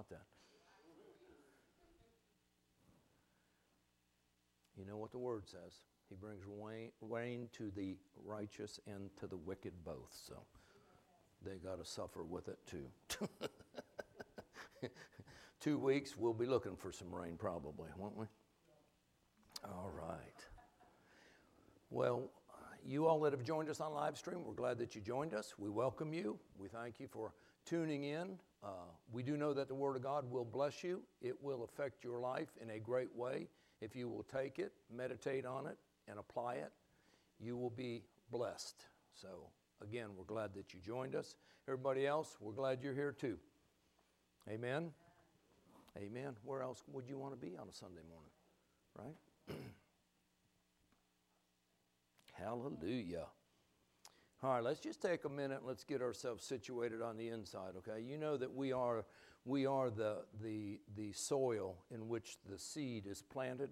about that? You know what the word says. He brings rain, rain to the righteous and to the wicked both. So they got to suffer with it too. Two weeks, we'll be looking for some rain probably, won't we? All right. Well, you all that have joined us on live stream, we're glad that you joined us. We welcome you. We thank you for tuning in. Uh, we do know that the Word of God will bless you. It will affect your life in a great way. If you will take it, meditate on it, and apply it, you will be blessed. So, again, we're glad that you joined us. Everybody else, we're glad you're here too. Amen. Amen. Where else would you want to be on a Sunday morning? Right? Hallelujah. All right, let's just take a minute and let's get ourselves situated on the inside, okay? You know that we are we are the the the soil in which the seed is planted.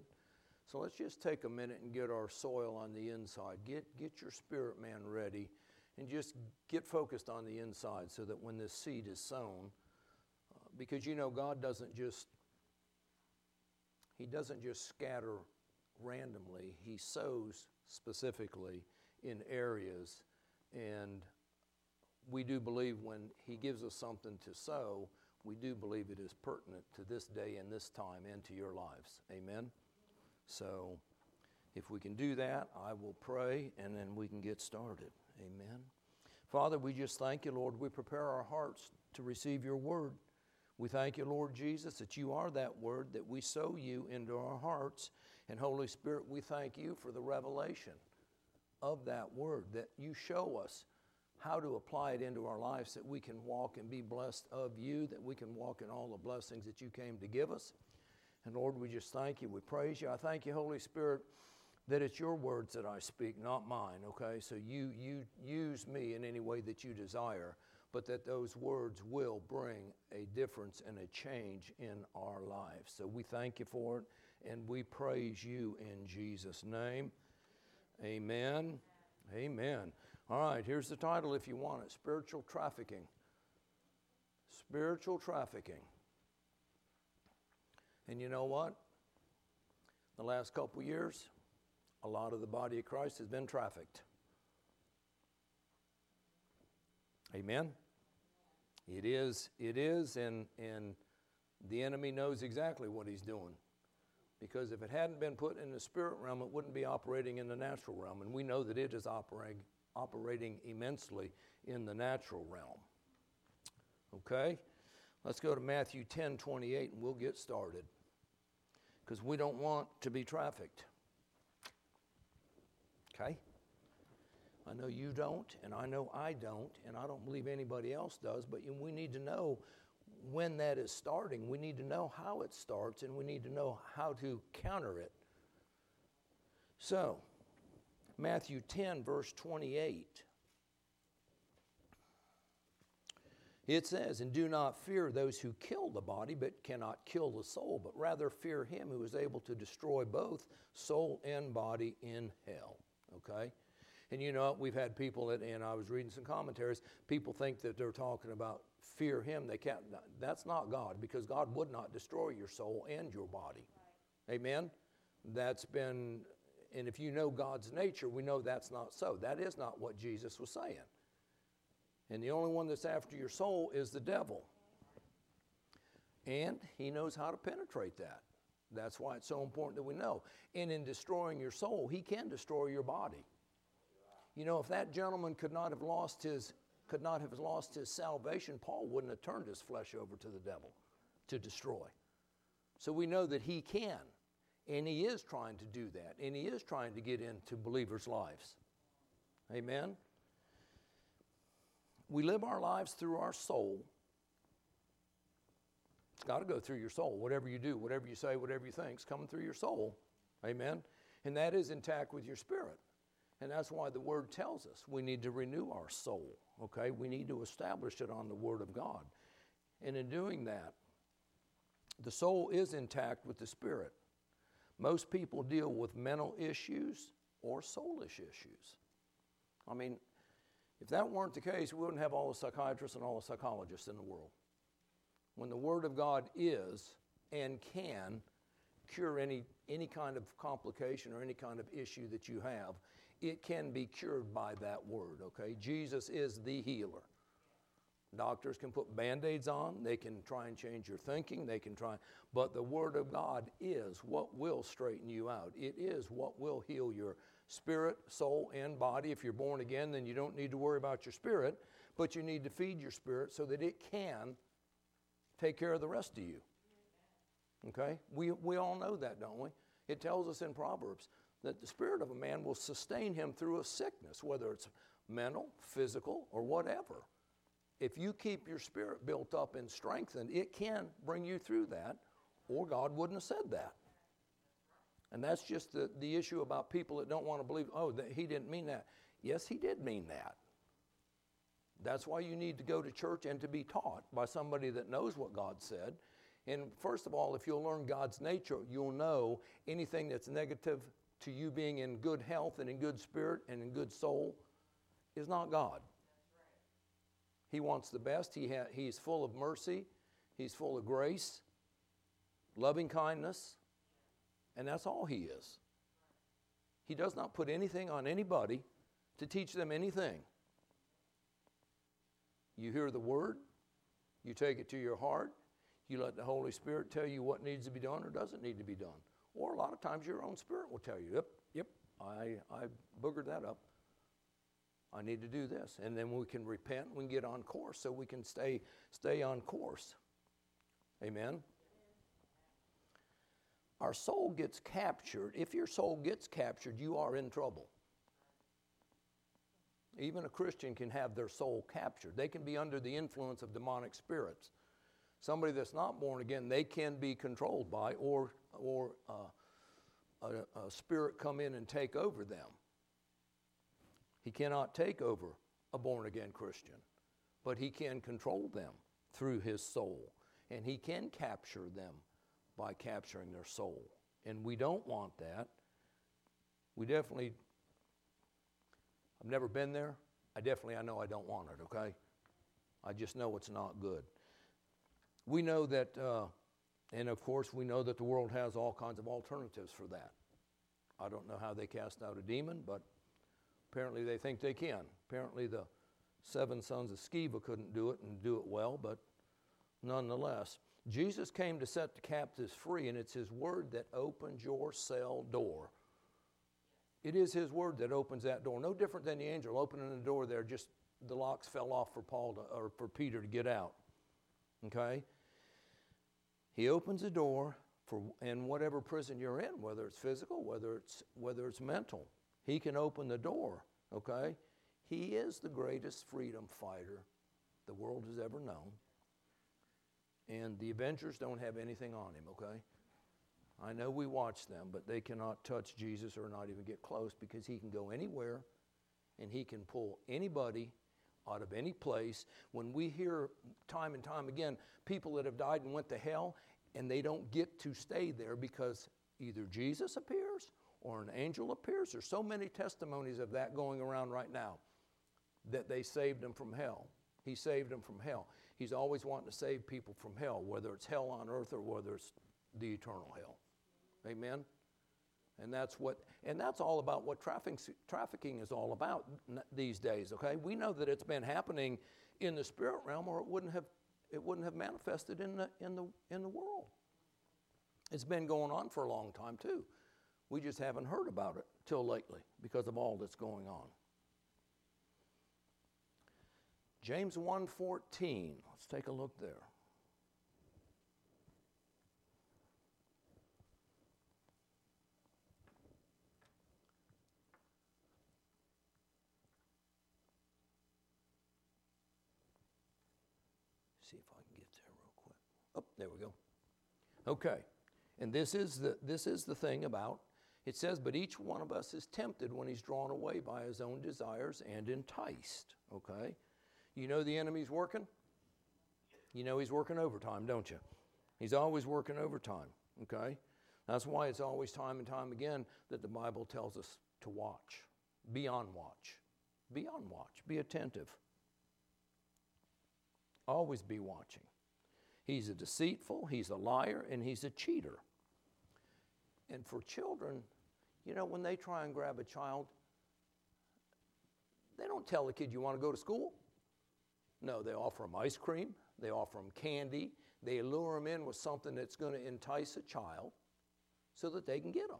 So let's just take a minute and get our soil on the inside. Get get your spirit man ready and just get focused on the inside so that when this seed is sown uh, because you know God doesn't just he doesn't just scatter randomly. He sows specifically in areas. And we do believe when He gives us something to sow, we do believe it is pertinent to this day and this time and to your lives. Amen? So if we can do that, I will pray and then we can get started. Amen. Father, we just thank you, Lord. We prepare our hearts to receive your word. We thank you, Lord Jesus, that you are that word, that we sow you into our hearts. And Holy Spirit, we thank you for the revelation of that word, that you show us how to apply it into our lives, that we can walk and be blessed of you, that we can walk in all the blessings that you came to give us. And Lord, we just thank you. We praise you. I thank you, Holy Spirit, that it's your words that I speak, not mine, okay? So you, you use me in any way that you desire, but that those words will bring a difference and a change in our lives. So we thank you for it and we praise you in Jesus' name. Amen. Amen. All right, here's the title if you want it Spiritual Trafficking. Spiritual Trafficking. And you know what? The last couple years, a lot of the body of Christ has been trafficked. Amen. It is, it is, and, and the enemy knows exactly what he's doing. Because if it hadn't been put in the spirit realm, it wouldn't be operating in the natural realm. And we know that it is operating, operating immensely in the natural realm. Okay? Let's go to Matthew 10 28 and we'll get started. Because we don't want to be trafficked. Okay? I know you don't, and I know I don't, and I don't believe anybody else does, but we need to know when that is starting. We need to know how it starts and we need to know how to counter it. So, Matthew 10, verse 28. It says, And do not fear those who kill the body, but cannot kill the soul, but rather fear him who is able to destroy both soul and body in hell. Okay? And you know, we've had people that, and I was reading some commentaries, people think that they're talking about fear him. They can't, that's not God because God would not destroy your soul and your body. Amen? That's been, and if you know God's nature, we know that's not so. That is not what Jesus was saying. And the only one that's after your soul is the devil. And he knows how to penetrate that. That's why it's so important that we know. And in destroying your soul, he can destroy your body. You know, if that gentleman could not have lost his could not have lost his salvation, Paul wouldn't have turned his flesh over to the devil to destroy. So we know that he can, and he is trying to do that, and he is trying to get into believers' lives. Amen? We live our lives through our soul. It's got to go through your soul. Whatever you do, whatever you say, whatever you think, is coming through your soul. Amen? And that is intact with your spirit. And that's why the Word tells us we need to renew our soul, okay? We need to establish it on the Word of God. And in doing that, the soul is intact with the Spirit. Most people deal with mental issues or soulish issues. I mean, if that weren't the case, we wouldn't have all the psychiatrists and all the psychologists in the world. when the Word of God is and can cure any, any kind of complication or any kind of issue that you have, it can be cured by that Word, okay? Jesus is the healer. Doctors can put band aids on, they can try and change your thinking, they can try, but the Word of God is what will straighten you out. It is what will heal your spirit, soul, and body. If you're born again, then you don't need to worry about your spirit, but you need to feed your spirit so that it can take care of the rest of you. Okay? We, we all know that, don't we? It tells us in Proverbs that the spirit of a man will sustain him through a sickness, whether it's mental, physical, or whatever. If you keep your spirit built up and strengthened, it can bring you through that, or God wouldn't have said that. And that's just the, the issue about people that don't want to believe, oh, that he didn't mean that. Yes, he did mean that. That's why you need to go to church and to be taught by somebody that knows what God said. And first of all, if you'll learn God's nature, you'll know anything that's negative to you being in good health and in good spirit and in good soul is not God. He wants the best. He ha- he's full of mercy, He's full of grace, loving kindness, and that's all He is. He does not put anything on anybody to teach them anything. You hear the word, you take it to your heart, you let the Holy Spirit tell you what needs to be done or doesn't need to be done. Or a lot of times your own spirit will tell you, yep, yep, I, I boogered that up. I need to do this. And then we can repent, we can get on course so we can stay, stay on course. Amen? Our soul gets captured. If your soul gets captured, you are in trouble. Even a Christian can have their soul captured. They can be under the influence of demonic spirits. Somebody that's not born again, they can be controlled by, or, or uh, a, a spirit come in and take over them. He cannot take over a born again Christian, but he can control them through his soul. And he can capture them by capturing their soul. And we don't want that. We definitely I've never been there. I definitely I know I don't want it, okay? I just know it's not good. We know that, uh, and of course, we know that the world has all kinds of alternatives for that. I don't know how they cast out a demon, but apparently they think they can. Apparently, the seven sons of Sceva couldn't do it and do it well, but nonetheless, Jesus came to set the captives free, and it's His word that opens your cell door. It is His word that opens that door. No different than the angel opening the door there, just the locks fell off for Paul to, or for Peter to get out. Okay? He opens a door for in whatever prison you're in, whether it's physical, whether it's whether it's mental. He can open the door. Okay? He is the greatest freedom fighter the world has ever known. And the Avengers don't have anything on him, okay? I know we watch them, but they cannot touch Jesus or not even get close because he can go anywhere and he can pull anybody out of any place. When we hear time and time again people that have died and went to hell and they don't get to stay there because either Jesus appears or an angel appears. There's so many testimonies of that going around right now that they saved them from hell. He saved them from hell. He's always wanting to save people from hell, whether it's hell on earth or whether it's the eternal hell. Amen? And that's what, and that's all about what trafficking, trafficking is all about these days. Okay, we know that it's been happening in the spirit realm, or it wouldn't have, it wouldn't have manifested in the in the in the world. It's been going on for a long time too. We just haven't heard about it till lately because of all that's going on. James 1:14. Let's take a look there. see if I can get there real quick. Oh, there we go. Okay. And this is the this is the thing about it says, but each one of us is tempted when he's drawn away by his own desires and enticed. Okay? You know the enemy's working? You know he's working overtime, don't you? He's always working overtime. Okay? That's why it's always time and time again that the Bible tells us to watch. Be on watch. Be on watch. Be attentive. Always be watching. He's a deceitful, he's a liar, and he's a cheater. And for children, you know, when they try and grab a child, they don't tell the kid, You want to go to school? No, they offer them ice cream, they offer them candy, they lure them in with something that's going to entice a child so that they can get them.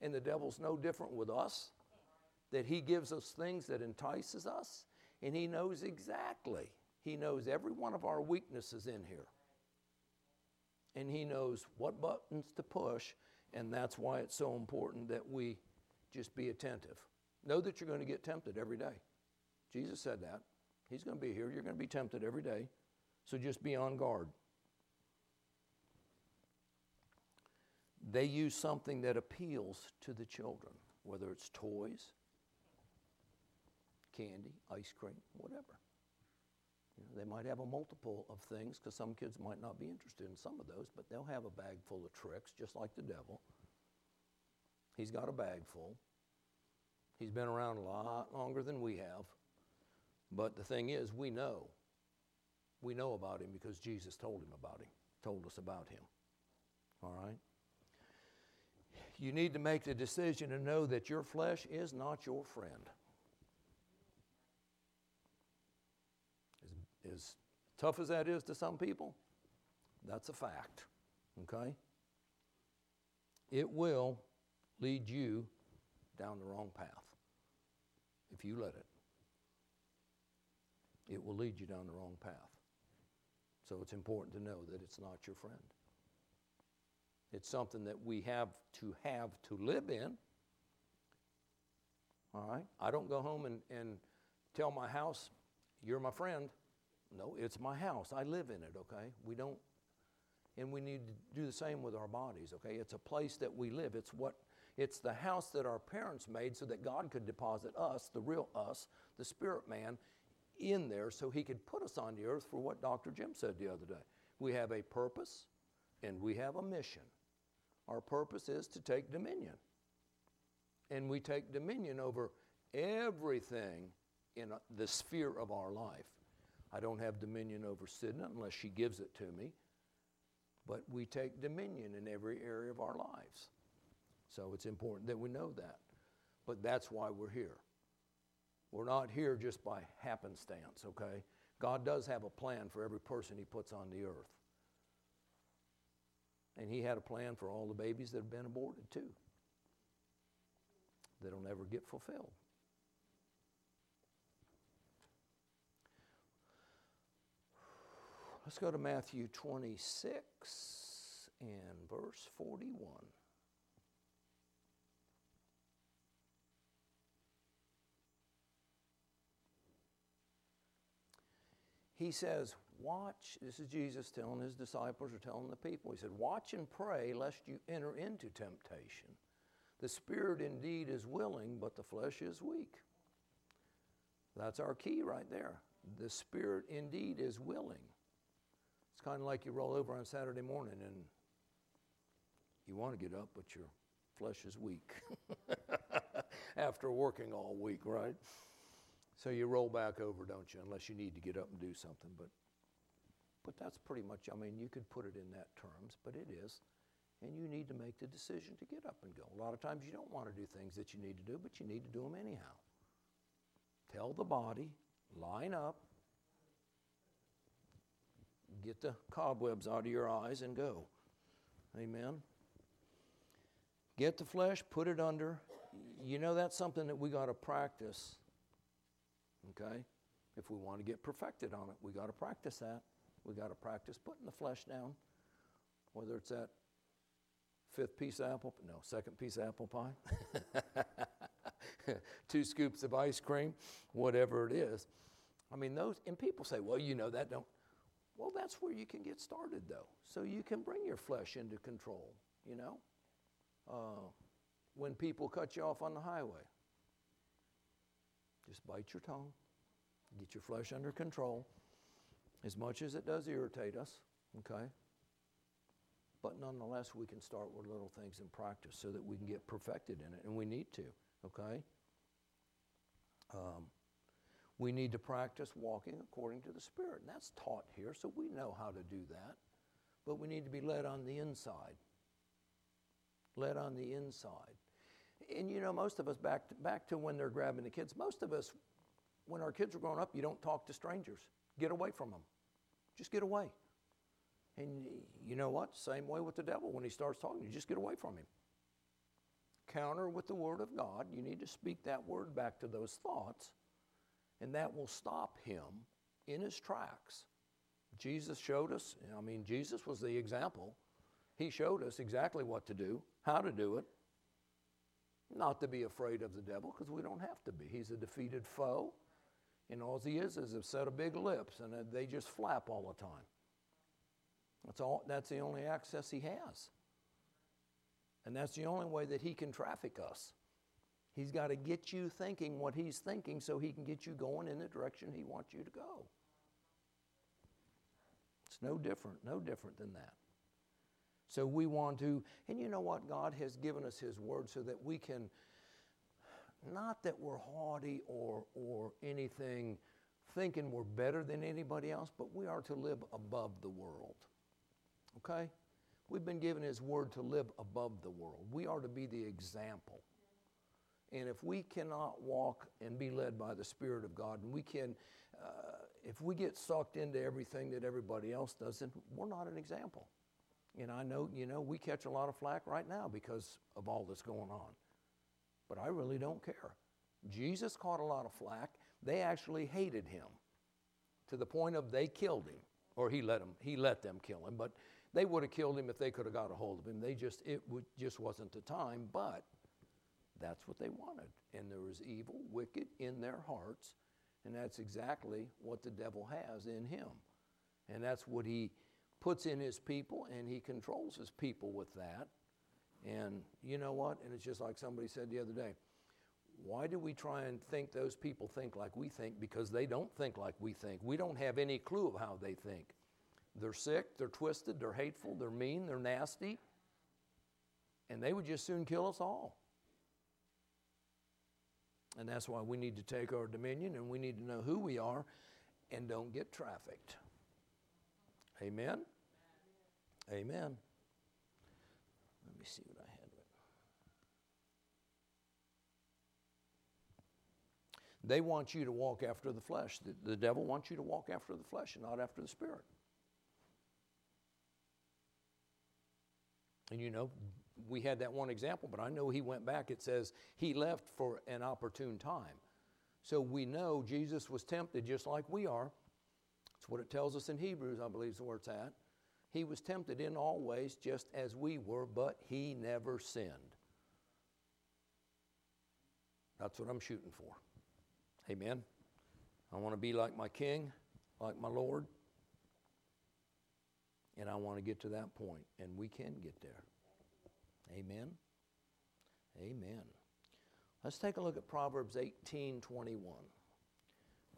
And the devil's no different with us, that he gives us things that entices us, and he knows exactly he knows every one of our weaknesses in here. And He knows what buttons to push, and that's why it's so important that we just be attentive. Know that you're going to get tempted every day. Jesus said that. He's going to be here. You're going to be tempted every day. So just be on guard. They use something that appeals to the children, whether it's toys, candy, ice cream, whatever. You know, they might have a multiple of things because some kids might not be interested in some of those, but they'll have a bag full of tricks, just like the devil. He's got a bag full. He's been around a lot longer than we have. But the thing is, we know. We know about him because Jesus told him about him, told us about him. All right? You need to make the decision to know that your flesh is not your friend. As tough as that is to some people, that's a fact. Okay? It will lead you down the wrong path if you let it. It will lead you down the wrong path. So it's important to know that it's not your friend. It's something that we have to have to live in. All right? I don't go home and, and tell my house, you're my friend. No, it's my house. I live in it, okay? We don't, and we need to do the same with our bodies, okay? It's a place that we live. It's what, it's the house that our parents made so that God could deposit us, the real us, the spirit man, in there so he could put us on the earth for what Dr. Jim said the other day. We have a purpose and we have a mission. Our purpose is to take dominion. And we take dominion over everything in the sphere of our life. I don't have dominion over Sidna unless she gives it to me. But we take dominion in every area of our lives. So it's important that we know that. But that's why we're here. We're not here just by happenstance, okay? God does have a plan for every person He puts on the earth. And He had a plan for all the babies that have been aborted, too, that'll never get fulfilled. Let's go to Matthew 26 and verse 41. He says, Watch. This is Jesus telling his disciples or telling the people. He said, Watch and pray lest you enter into temptation. The spirit indeed is willing, but the flesh is weak. That's our key right there. The spirit indeed is willing kind of like you roll over on Saturday morning and you want to get up, but your flesh is weak after working all week, right? So you roll back over, don't you, unless you need to get up and do something. But, but that's pretty much, I mean, you could put it in that terms, but it is. And you need to make the decision to get up and go. A lot of times you don't want to do things that you need to do, but you need to do them anyhow. Tell the body, line up, Get the cobwebs out of your eyes and go. Amen. Get the flesh, put it under. You know, that's something that we got to practice. Okay? If we want to get perfected on it, we got to practice that. We got to practice putting the flesh down. Whether it's that fifth piece of apple, no, second piece of apple pie, two scoops of ice cream, whatever it is. I mean, those, and people say, well, you know, that don't, well, that's where you can get started, though. So you can bring your flesh into control, you know? Uh, when people cut you off on the highway, just bite your tongue, get your flesh under control, as much as it does irritate us, okay? But nonetheless, we can start with little things in practice so that we can get perfected in it, and we need to, okay? Um, We need to practice walking according to the Spirit. And that's taught here, so we know how to do that. But we need to be led on the inside. Led on the inside. And you know, most of us, back to, back to when they're grabbing the kids, most of us, when our kids are growing up, you don't talk to strangers. Get away from them. Just get away. And you know what? Same way with the devil. When he starts talking, you just get away from him. Counter with the Word of God. You need to speak that word back to those thoughts, and that will stop him in his tracks. Jesus showed us, I mean, Jesus was the example. He showed us exactly what to do, how to do it. Not to be afraid of the devil, because we don't have to be. He's a defeated foe. And all he is is a set of big lips, and uh, they just flap all the time. That's, all, that's the only access he has. And that's the only way that he can traffic us. He's got to get you thinking what he's thinking so he can get you going in the direction he wants you to go. It's no different, no different than that. So we want to, and you know what? God has given us His Word so that we can, not that we're haughty or, or anything, thinking we're better than anybody else, but we are to live above the world. Okay? We've been given His Word to live above the world. We are to be the example. And if we cannot walk and be led by the Spirit of God, and we can, uh, if we get sucked into everything that everybody else does, then we're not an example. And I know, you know, we catch a lot of flack right now because of all that's going on. But I really don't care. Jesus caught a lot of flack. They actually hated him to the point of they killed him, or he let, him, he let them kill him. But they would have killed him if they could have got a hold of him. They just, it just wasn't the time, but that's what they wanted. And there was evil, wicked in their hearts, and that's exactly what the devil has in him. And that's what he puts in his people, and he controls his people with that. And you know what? And it's just like somebody said the other day why do we try and think those people think like we think? Because they don't think like we think. We don't have any clue of how they think. They're sick, they're twisted, they're hateful, they're mean, they're nasty, and they would just soon kill us all. And that's why we need to take our dominion and we need to know who we are and don't get trafficked. Amen? Amen. Let me see what I had. They want you to walk after the flesh. The, the devil wants you to walk after the flesh and not after the spirit. And you know, we had that one example, but I know he went back. It says he left for an opportune time. So we know Jesus was tempted just like we are. That's what it tells us in Hebrews, I believe is where it's at. He was tempted in all ways just as we were, but he never sinned. That's what I'm shooting for. Amen. I want to be like my King, like my Lord. And I want to get to that point, and we can get there. Amen. Amen. Let's take a look at Proverbs 18 21.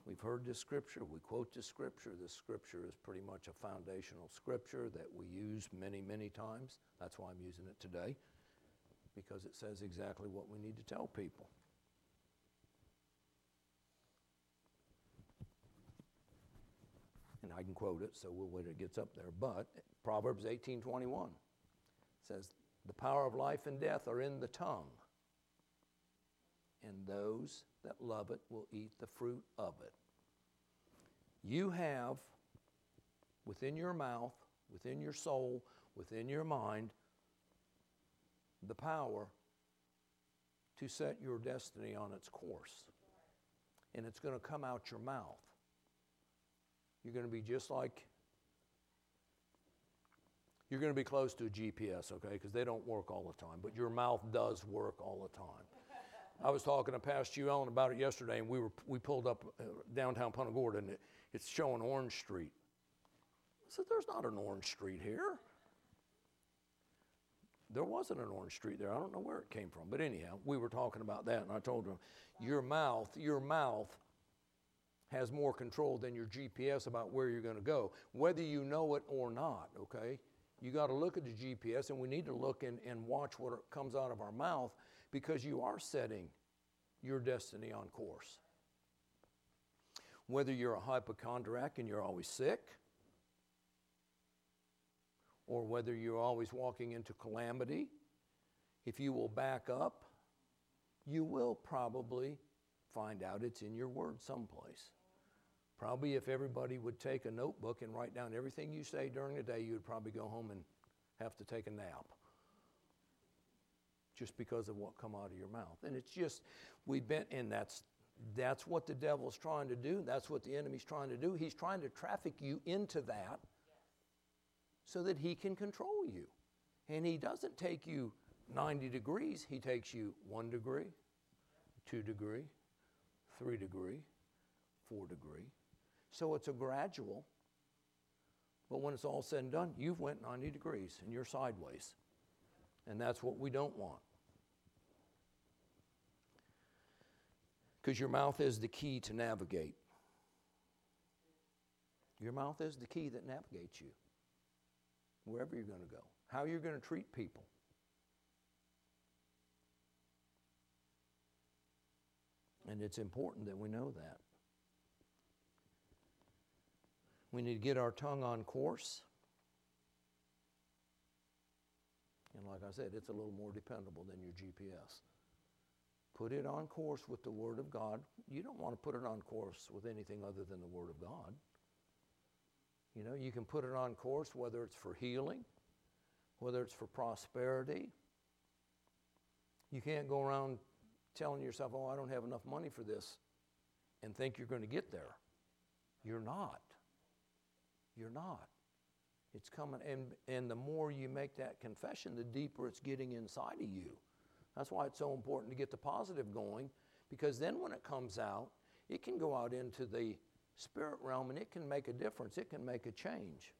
We've heard this scripture, we quote this scripture. This scripture is pretty much a foundational scripture that we use many, many times. That's why I'm using it today, because it says exactly what we need to tell people. And I can quote it, so we'll wait till it gets up there. But Proverbs 18:21 says, "The power of life and death are in the tongue, and those that love it will eat the fruit of it. You have within your mouth, within your soul, within your mind, the power to set your destiny on its course. And it's going to come out your mouth. You're going to be just like, you're going to be close to a GPS, okay? Because they don't work all the time, but your mouth does work all the time. I was talking to Pastor Hugh Ellen about it yesterday, and we, were, we pulled up uh, downtown Punta Gorda, and it, it's showing Orange Street. I said, There's not an Orange Street here. There wasn't an Orange Street there. I don't know where it came from. But anyhow, we were talking about that, and I told him, Your mouth, your mouth has more control than your GPS about where you're going to go, whether you know it or not, okay? You got to look at the GPS, and we need to look and, and watch what comes out of our mouth because you are setting your destiny on course. Whether you're a hypochondriac and you're always sick, or whether you're always walking into calamity, if you will back up, you will probably find out it's in your word someplace. Probably if everybody would take a notebook and write down everything you say during the day, you would probably go home and have to take a nap just because of what come out of your mouth. And it's just we've been and that's that's what the devil's trying to do. That's what the enemy's trying to do. He's trying to traffic you into that so that he can control you. And he doesn't take you 90 degrees, he takes you 1 degree, 2 degree, 3 degree, 4 degree. So it's a gradual. But when it's all said and done, you've went 90 degrees and you're sideways. And that's what we don't want. Because your mouth is the key to navigate. Your mouth is the key that navigates you wherever you're going to go, how you're going to treat people. And it's important that we know that. We need to get our tongue on course. And like I said, it's a little more dependable than your GPS. Put it on course with the Word of God. You don't want to put it on course with anything other than the Word of God. You know, you can put it on course whether it's for healing, whether it's for prosperity. You can't go around telling yourself, oh, I don't have enough money for this, and think you're going to get there. You're not. You're not. It's coming, and, and the more you make that confession, the deeper it's getting inside of you. That's why it's so important to get the positive going, because then when it comes out, it can go out into the spirit realm and it can make a difference, it can make a change.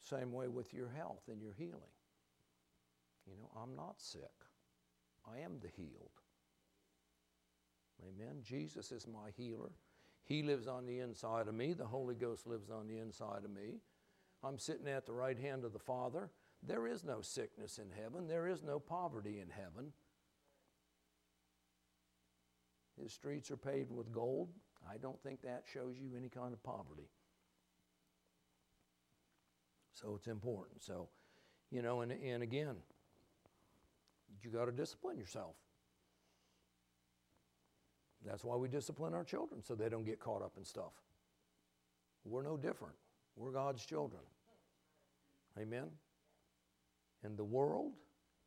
Same way with your health and your healing. You know, I'm not sick, I am the healed. Amen. Jesus is my healer. He lives on the inside of me. The Holy Ghost lives on the inside of me. I'm sitting at the right hand of the Father. There is no sickness in heaven, there is no poverty in heaven. His streets are paved with gold. I don't think that shows you any kind of poverty. So it's important. So, you know, and, and again, you got to discipline yourself. That's why we discipline our children so they don't get caught up in stuff. We're no different. We're God's children. Amen? And the world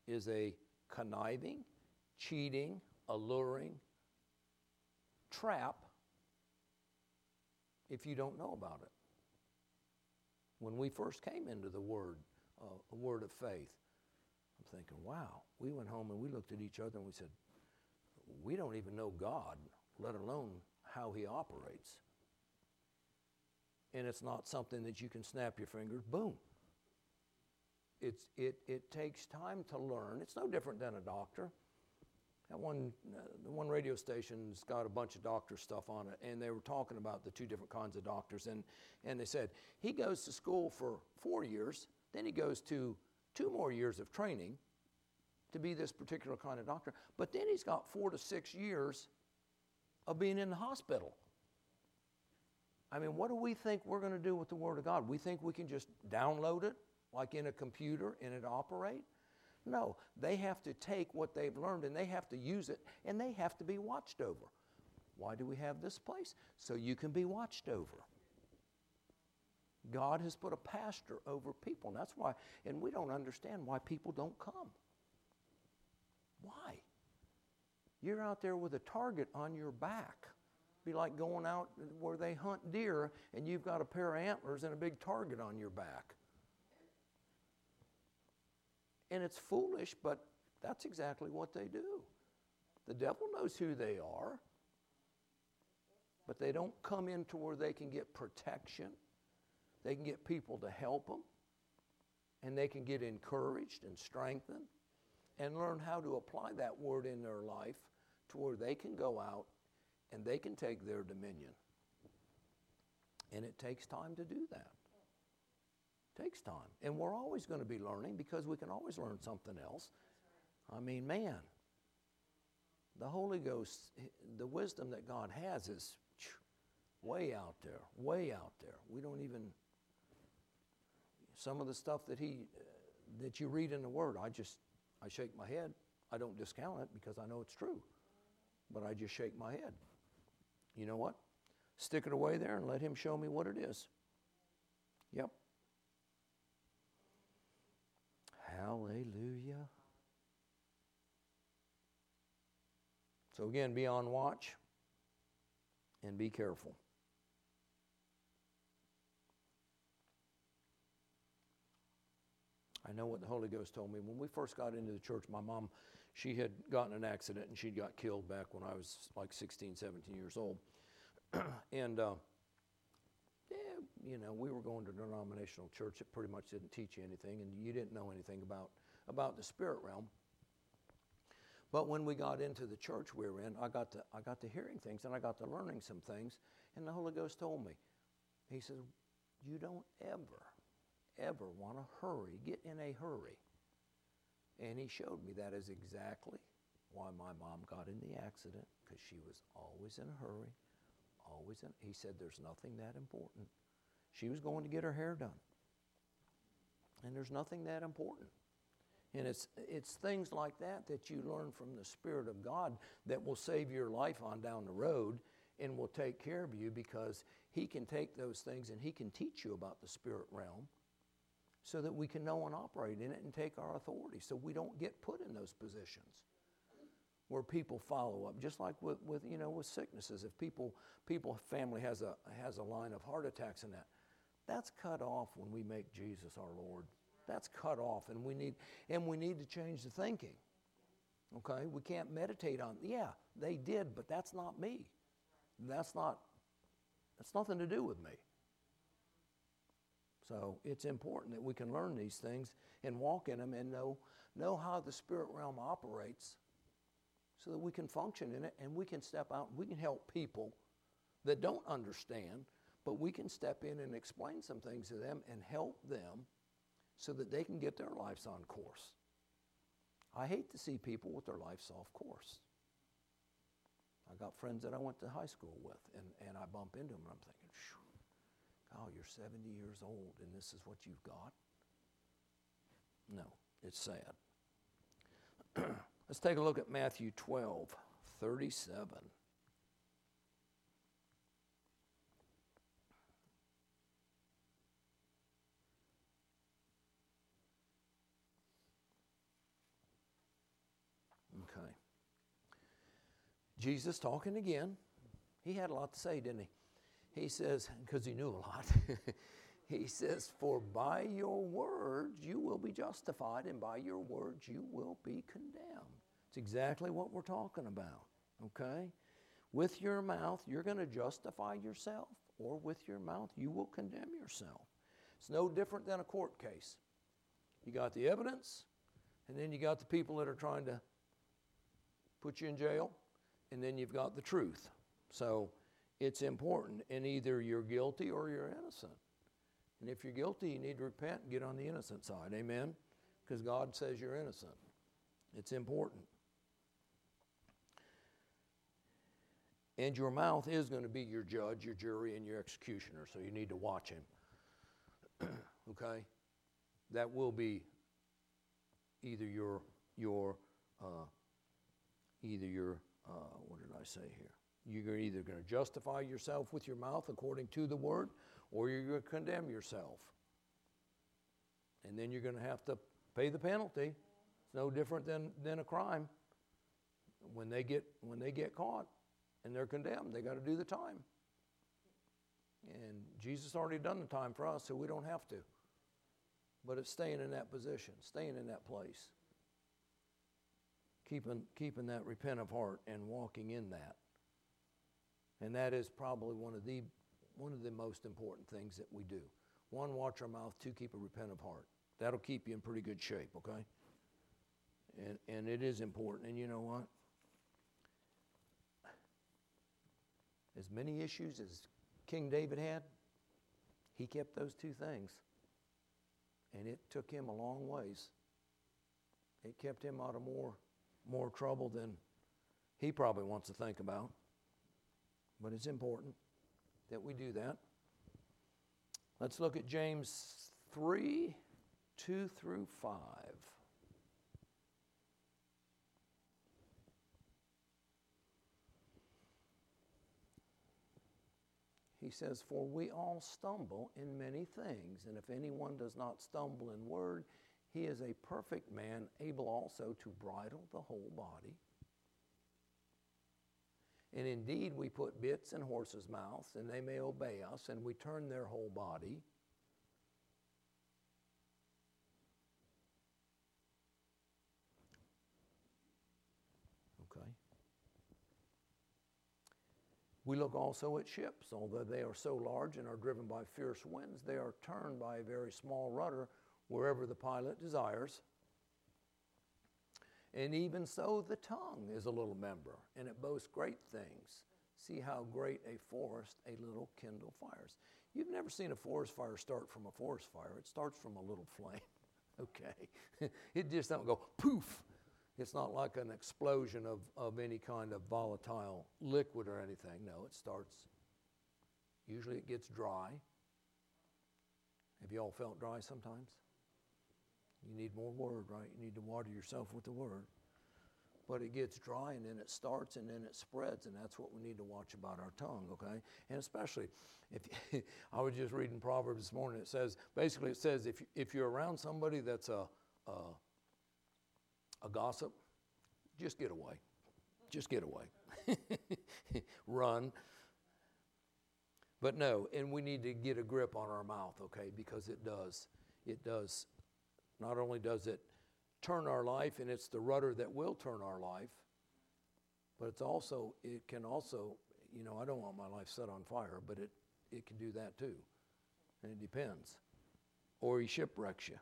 is a conniving, cheating, alluring trap if you don't know about it. When we first came into the word, uh, a word of faith, I'm thinking, wow. We went home and we looked at each other and we said, we don't even know God, let alone how He operates. And it's not something that you can snap your fingers, boom. It's, it, it takes time to learn. It's no different than a doctor. That one, uh, the one radio station's got a bunch of doctor stuff on it, and they were talking about the two different kinds of doctors. And, and they said, he goes to school for four years, then he goes to two more years of training, to be this particular kind of doctor. But then he's got four to six years of being in the hospital. I mean, what do we think we're going to do with the Word of God? We think we can just download it like in a computer and it operate? No, they have to take what they've learned and they have to use it and they have to be watched over. Why do we have this place? So you can be watched over. God has put a pastor over people, and that's why, and we don't understand why people don't come. Why? You're out there with a target on your back. Be like going out where they hunt deer and you've got a pair of antlers and a big target on your back. And it's foolish, but that's exactly what they do. The devil knows who they are, but they don't come into where they can get protection. They can get people to help them, and they can get encouraged and strengthened and learn how to apply that word in their life to where they can go out and they can take their dominion. And it takes time to do that. It takes time. And we're always going to be learning because we can always learn something else. I mean, man, the Holy Ghost, the wisdom that God has is, way out there, way out there. We don't even, some of the stuff that he, uh, that you read in the Word, I just, I shake my head. I don't discount it because I know it's true, but I just shake my head. You know what? Stick it away there and let him show me what it is. Yep. Hallelujah. So, again, be on watch and be careful. I know what the Holy Ghost told me. When we first got into the church, my mom, she had gotten an accident and she got killed back when I was like 16, 17 years old. and, uh, yeah, you know, we were going to denominational church that pretty much didn't teach you anything and you didn't know anything about, about the spirit realm. But when we got into the church we were in, I got, to, I got to hearing things and I got to learning some things. And the Holy Ghost told me, He says, You don't ever, ever want to hurry, get in a hurry. And He showed me that is exactly why my mom got in the accident, because she was always in a hurry, always in. He said, There's nothing that important. She was going to get her hair done. And there's nothing that important. And it's, it's things like that that you learn from the Spirit of God that will save your life on down the road and will take care of you because He can take those things and He can teach you about the spirit realm so that we can know and operate in it and take our authority so we don't get put in those positions where people follow up. Just like with, with you know with sicknesses. If people people family has a has a line of heart attacks and that that's cut off when we make jesus our lord. That's cut off and we need and we need to change the thinking okay? We can't meditate on yeah they did but that's not me. That's not that's nothing to do with me so it's important that we can learn these things and walk in them and know know how the spirit realm operates so that we can function in it and we can step out and we can help people that don't understand but we can step in and explain some things to them and help them so that they can get their lives on course. I hate to see people with their lives off course. I got friends that I went to high school with, and, and I bump into them, and I'm thinking, oh, you're 70 years old, and this is what you've got? No, it's sad. Let's take a look at Matthew 12, 37. Jesus talking again. He had a lot to say, didn't he? He says, because he knew a lot, he says, For by your words you will be justified, and by your words you will be condemned. It's exactly what we're talking about, okay? With your mouth, you're going to justify yourself, or with your mouth, you will condemn yourself. It's no different than a court case. You got the evidence, and then you got the people that are trying to put you in jail and then you've got the truth. So it's important, and either you're guilty or you're innocent. And if you're guilty, you need to repent and get on the innocent side. Amen? Because God says you're innocent. It's important. And your mouth is going to be your judge, your jury, and your executioner, so you need to watch him. okay? That will be either your, your, uh, either your uh, what did I say here? You're either going to justify yourself with your mouth according to the word, or you're going to condemn yourself. And then you're going to have to pay the penalty. It's no different than, than a crime. When they get when they get caught and they're condemned, they got to do the time. And Jesus already done the time for us, so we don't have to. But it's staying in that position, staying in that place keeping, keeping that repentant heart and walking in that. And that is probably one of the one of the most important things that we do. One, watch our mouth. Two, keep a repentant heart. That'll keep you in pretty good shape, okay? And, and it is important. And you know what? As many issues as King David had, he kept those two things. And it took him a long ways. It kept him out of more more trouble than he probably wants to think about. But it's important that we do that. Let's look at James 3 2 through 5. He says, For we all stumble in many things, and if anyone does not stumble in word, he is a perfect man, able also to bridle the whole body. And indeed, we put bits in horses' mouths, and they may obey us, and we turn their whole body. Okay. We look also at ships. Although they are so large and are driven by fierce winds, they are turned by a very small rudder wherever the pilot desires. And even so, the tongue is a little member, and it boasts great things. See how great a forest a little kindle fires. You've never seen a forest fire start from a forest fire. It starts from a little flame, okay? it just don't go poof. It's not like an explosion of, of any kind of volatile liquid or anything. No, it starts, usually it gets dry. Have you all felt dry sometimes? You need more word, right? You need to water yourself with the word. But it gets dry and then it starts and then it spreads, and that's what we need to watch about our tongue, okay? And especially if I was just reading Proverbs this morning, it says basically it says if if you're around somebody that's a a, a gossip, just get away, just get away, run. But no, and we need to get a grip on our mouth, okay? Because it does it does not only does it turn our life, and it's the rudder that will turn our life, but it's also, it can also, you know, I don't want my life set on fire, but it, it can do that too. And it depends. Or he shipwrecks you.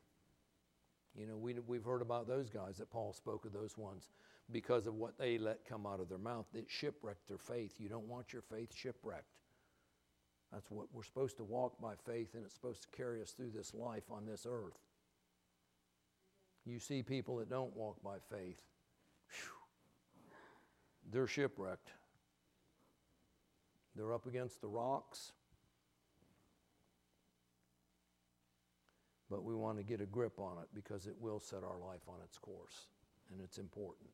You know, we, we've heard about those guys that Paul spoke of those ones because of what they let come out of their mouth that shipwrecked their faith. You don't want your faith shipwrecked. That's what we're supposed to walk by faith, and it's supposed to carry us through this life on this earth. You see people that don't walk by faith, Whew. they're shipwrecked. They're up against the rocks. But we want to get a grip on it because it will set our life on its course, and it's important.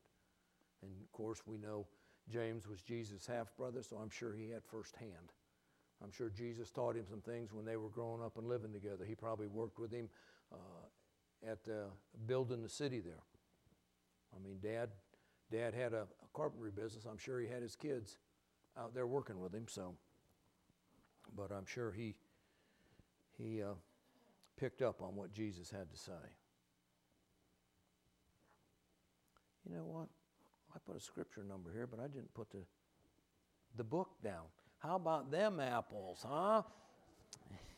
And of course, we know James was Jesus' half brother, so I'm sure he had firsthand. I'm sure Jesus taught him some things when they were growing up and living together. He probably worked with him uh, at uh, building the city there. I mean, Dad, Dad had a, a, carpentry business. I'm sure he had his kids out there working with him. So, but I'm sure he he uh, picked up on what Jesus had to say. You know what? I put a scripture number here, but I didn't put the the book down. How about them apples, huh?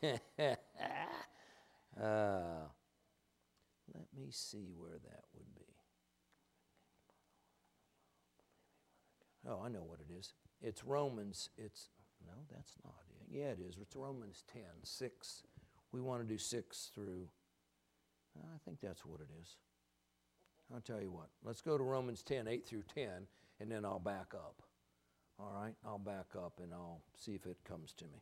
uh, let me see where that would be. Oh, I know what it is. It's Romans. It's no, that's not it. Yeah, it is. It's Romans 10, 6. We want to do 6 through. I think that's what it is. I'll tell you what. Let's go to Romans 10, 8 through 10, and then I'll back up. All right? I'll back up and I'll see if it comes to me.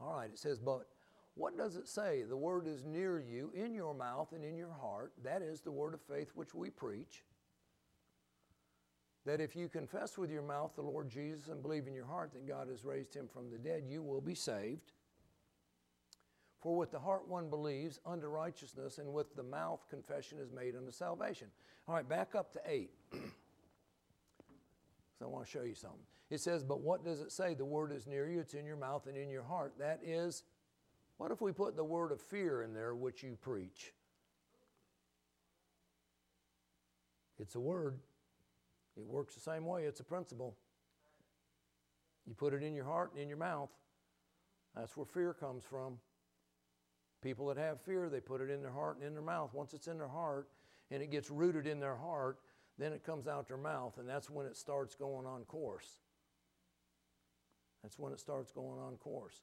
All right, it says, But what does it say? The word is near you, in your mouth and in your heart. That is the word of faith which we preach. That if you confess with your mouth the Lord Jesus and believe in your heart that God has raised him from the dead, you will be saved. For with the heart one believes unto righteousness, and with the mouth confession is made unto salvation. All right, back up to 8. so I want to show you something. It says, But what does it say? The word is near you, it's in your mouth and in your heart. That is what if we put the word of fear in there, which you preach? It's a word. It works the same way. It's a principle. You put it in your heart and in your mouth. That's where fear comes from. People that have fear, they put it in their heart and in their mouth. Once it's in their heart and it gets rooted in their heart, then it comes out their mouth, and that's when it starts going on course. That's when it starts going on course.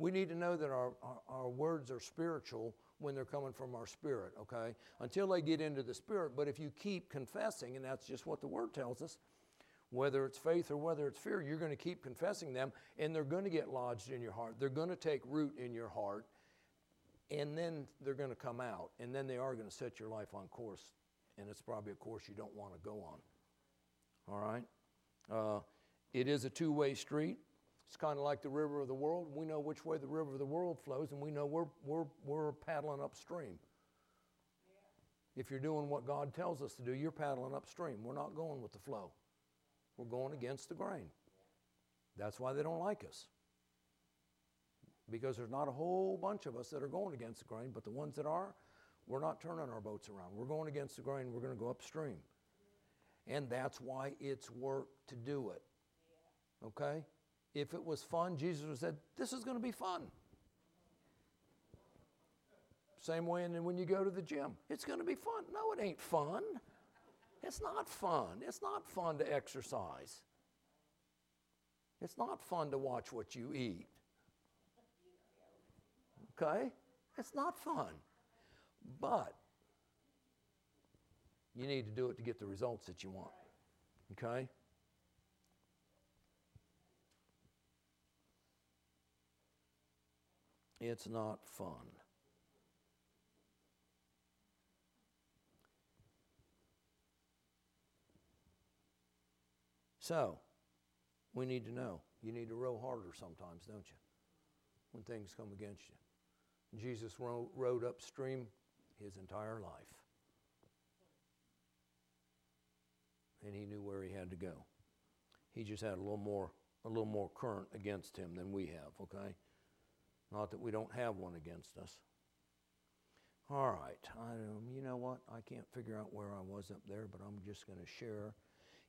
We need to know that our, our, our, words are spiritual when they're coming from our spirit, okay? Until they get into the spirit. But if you keep confessing, and that's just what the word tells us, Whether it's faith or whether it's fear, you're going to keep confessing them and they're going to get lodged in your heart. They're going to take root in your heart and then they're going to come out and then they are going to set your life on course. And it's probably a course you don't want to go on. All right? Uh, it is a two way street. It's kind of like the river of the world. We know which way the river of the world flows, and we know we're, we're, we're paddling upstream. If you're doing what God tells us to do, you're paddling upstream. We're not going with the flow, we're going against the grain. That's why they don't like us. Because there's not a whole bunch of us that are going against the grain, but the ones that are, we're not turning our boats around. We're going against the grain, we're going to go upstream. And that's why it's work to do it. Okay? If it was fun, Jesus would have said, This is going to be fun. Same way, and when you go to the gym, it's going to be fun. No, it ain't fun. It's not fun. It's not fun to exercise. It's not fun to watch what you eat. Okay? It's not fun. But you need to do it to get the results that you want. Okay? It's not fun. So, we need to know. You need to row harder sometimes, don't you? When things come against you. Jesus rowed upstream his entire life. And he knew where he had to go. He just had a little more a little more current against him than we have, okay? Not that we don't have one against us. All right, I, um, you know what? I can't figure out where I was up there, but I'm just going to share.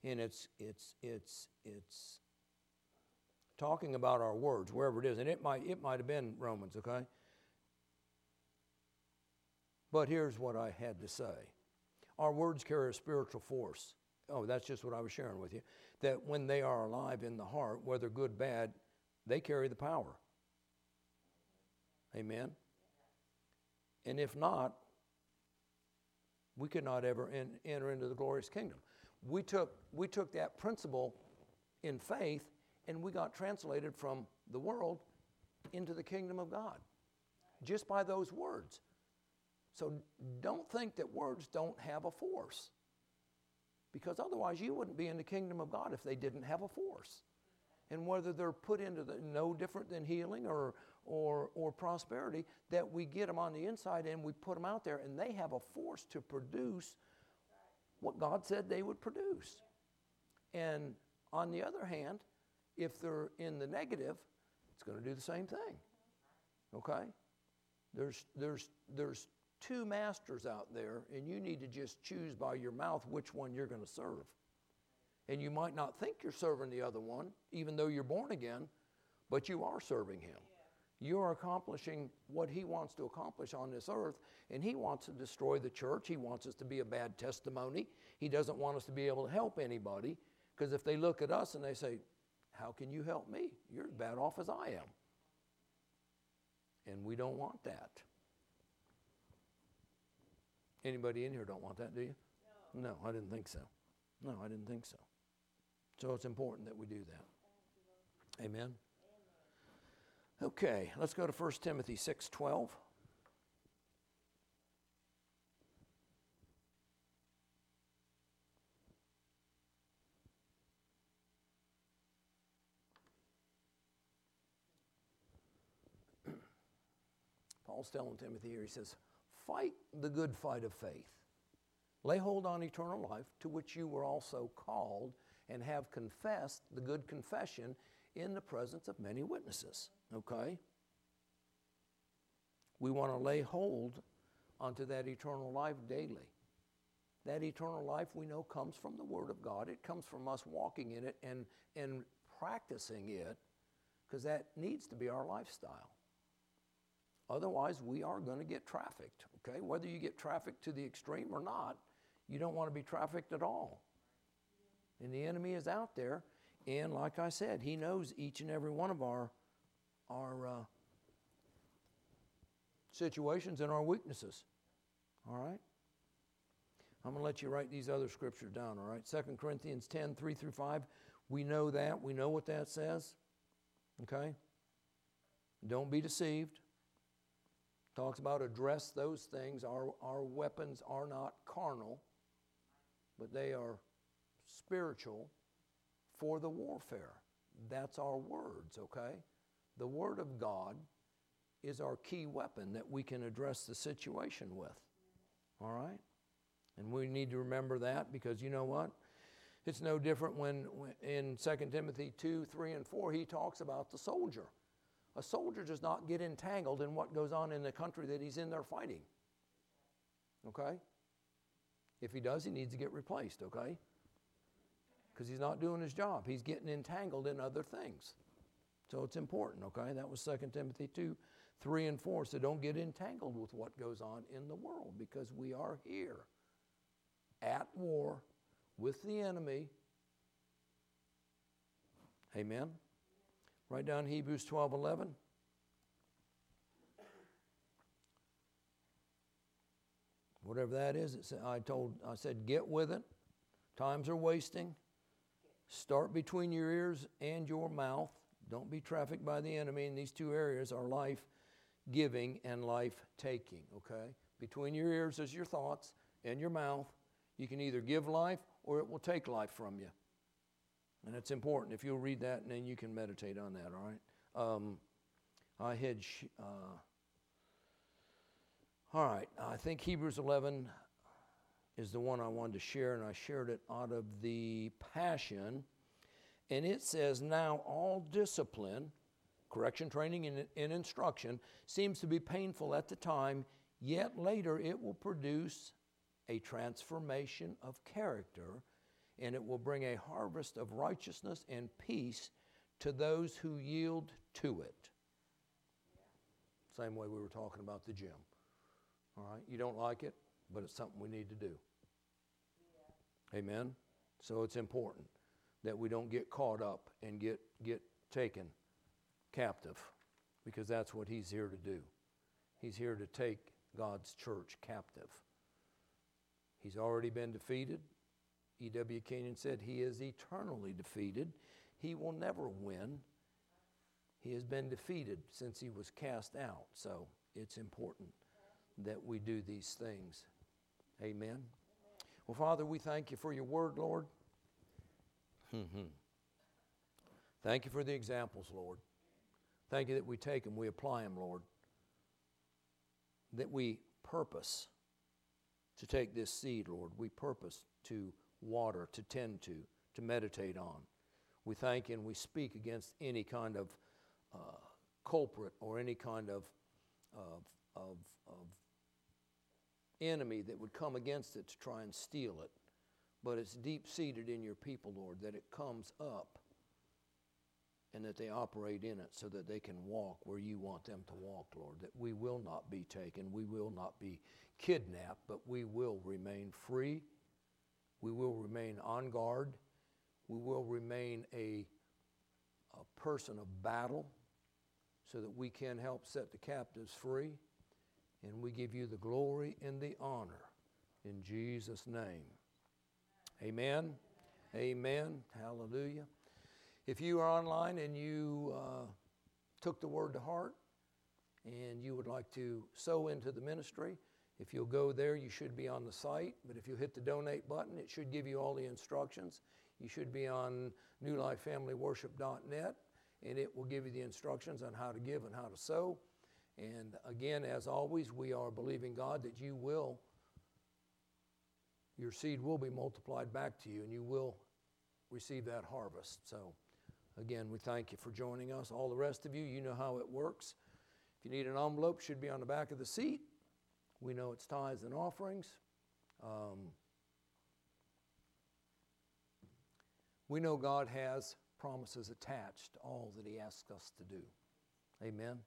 And it's it's it's it's talking about our words wherever it is, and it might it might have been Romans, okay? But here's what I had to say: Our words carry a spiritual force. Oh, that's just what I was sharing with you. That when they are alive in the heart, whether good, bad, they carry the power. Amen? And if not, we could not ever in, enter into the glorious kingdom. We took, we took that principle in faith and we got translated from the world into the kingdom of God just by those words. So don't think that words don't have a force because otherwise you wouldn't be in the kingdom of God if they didn't have a force. And whether they're put into the no different than healing or, or, or prosperity, that we get them on the inside and we put them out there, and they have a force to produce what God said they would produce. And on the other hand, if they're in the negative, it's going to do the same thing. Okay? There's, there's, there's two masters out there, and you need to just choose by your mouth which one you're going to serve. And you might not think you're serving the other one, even though you're born again, but you are serving him you are accomplishing what he wants to accomplish on this earth, and he wants to destroy the church. He wants us to be a bad testimony. He doesn't want us to be able to help anybody, because if they look at us and they say, How can you help me? You're as bad off as I am. And we don't want that. Anybody in here don't want that, do you? No, no I didn't think so. No, I didn't think so. So it's important that we do that. Amen. Okay, let's go to 1 Timothy 6:12. Paul's telling Timothy here, he says, Fight the good fight of faith. Lay hold on eternal life, to which you were also called, and have confessed the good confession in the presence of many witnesses. Okay? We want to lay hold onto that eternal life daily. That eternal life we know comes from the Word of God. It comes from us walking in it and, and practicing it because that needs to be our lifestyle. Otherwise, we are going to get trafficked, okay? Whether you get trafficked to the extreme or not, you don't want to be trafficked at all. And the enemy is out there and like I said, He knows each and every one of our, our uh, situations and our weaknesses. All right? I'm going to let you write these other scriptures down, all right? 2 Corinthians 10, 3 through 5. We know that. We know what that says. Okay? Don't be deceived. Talks about address those things. Our, our weapons are not carnal, but they are spiritual for the warfare. That's our words, okay? The Word of God is our key weapon that we can address the situation with. All right? And we need to remember that because you know what? It's no different when, in 2 Timothy 2, 3, and 4, he talks about the soldier. A soldier does not get entangled in what goes on in the country that he's in there fighting. Okay? If he does, he needs to get replaced, okay? Because he's not doing his job. He's getting entangled in other things. So it's important, okay? That was 2 Timothy 2, 3 and 4. So don't get entangled with what goes on in the world because we are here at war with the enemy. Amen. Write down Hebrews 12 11. Whatever that is, I told I said, get with it. Times are wasting. Start between your ears and your mouth. Don't be trafficked by the enemy. And these two areas are life giving and life taking, okay? Between your ears is your thoughts and your mouth. You can either give life or it will take life from you. And it's important. If you'll read that, and then you can meditate on that, all right? Um, I had, uh, all right, I think Hebrews 11 is the one I wanted to share, and I shared it out of the Passion. And it says, Now all discipline, correction, training, and, and instruction seems to be painful at the time, yet later it will produce a transformation of character, and it will bring a harvest of righteousness and peace to those who yield to it. Same way we were talking about the gym. All right, you don't like it, but it's something we need to do. Yeah. Amen. So it's important that we don't get caught up and get get taken captive because that's what he's here to do. He's here to take God's church captive. He's already been defeated. E.W. Kenyon said he is eternally defeated. He will never win. He has been defeated since he was cast out. So it's important that we do these things. Amen. Well, Father, we thank you for your word, Lord. thank you for the examples, Lord. Thank you that we take them, we apply them, Lord. That we purpose to take this seed, Lord. We purpose to water, to tend to, to meditate on. We thank and we speak against any kind of uh, culprit or any kind of, of, of, of enemy that would come against it to try and steal it. But it's deep seated in your people, Lord, that it comes up and that they operate in it so that they can walk where you want them to walk, Lord. That we will not be taken, we will not be kidnapped, but we will remain free. We will remain on guard. We will remain a, a person of battle so that we can help set the captives free. And we give you the glory and the honor in Jesus' name. Amen. Amen. Hallelujah. If you are online and you uh, took the word to heart and you would like to sow into the ministry, if you'll go there, you should be on the site. But if you hit the donate button, it should give you all the instructions. You should be on newlifefamilyworship.net, and it will give you the instructions on how to give and how to sow. And again, as always, we are believing God that you will, your seed will be multiplied back to you, and you will receive that harvest. So, again, we thank you for joining us. All the rest of you, you know how it works. If you need an envelope, should be on the back of the seat. We know it's tithes and offerings. Um, we know God has promises attached to all that He asks us to do. Amen.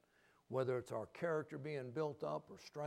Whether it's our character being built up or strength.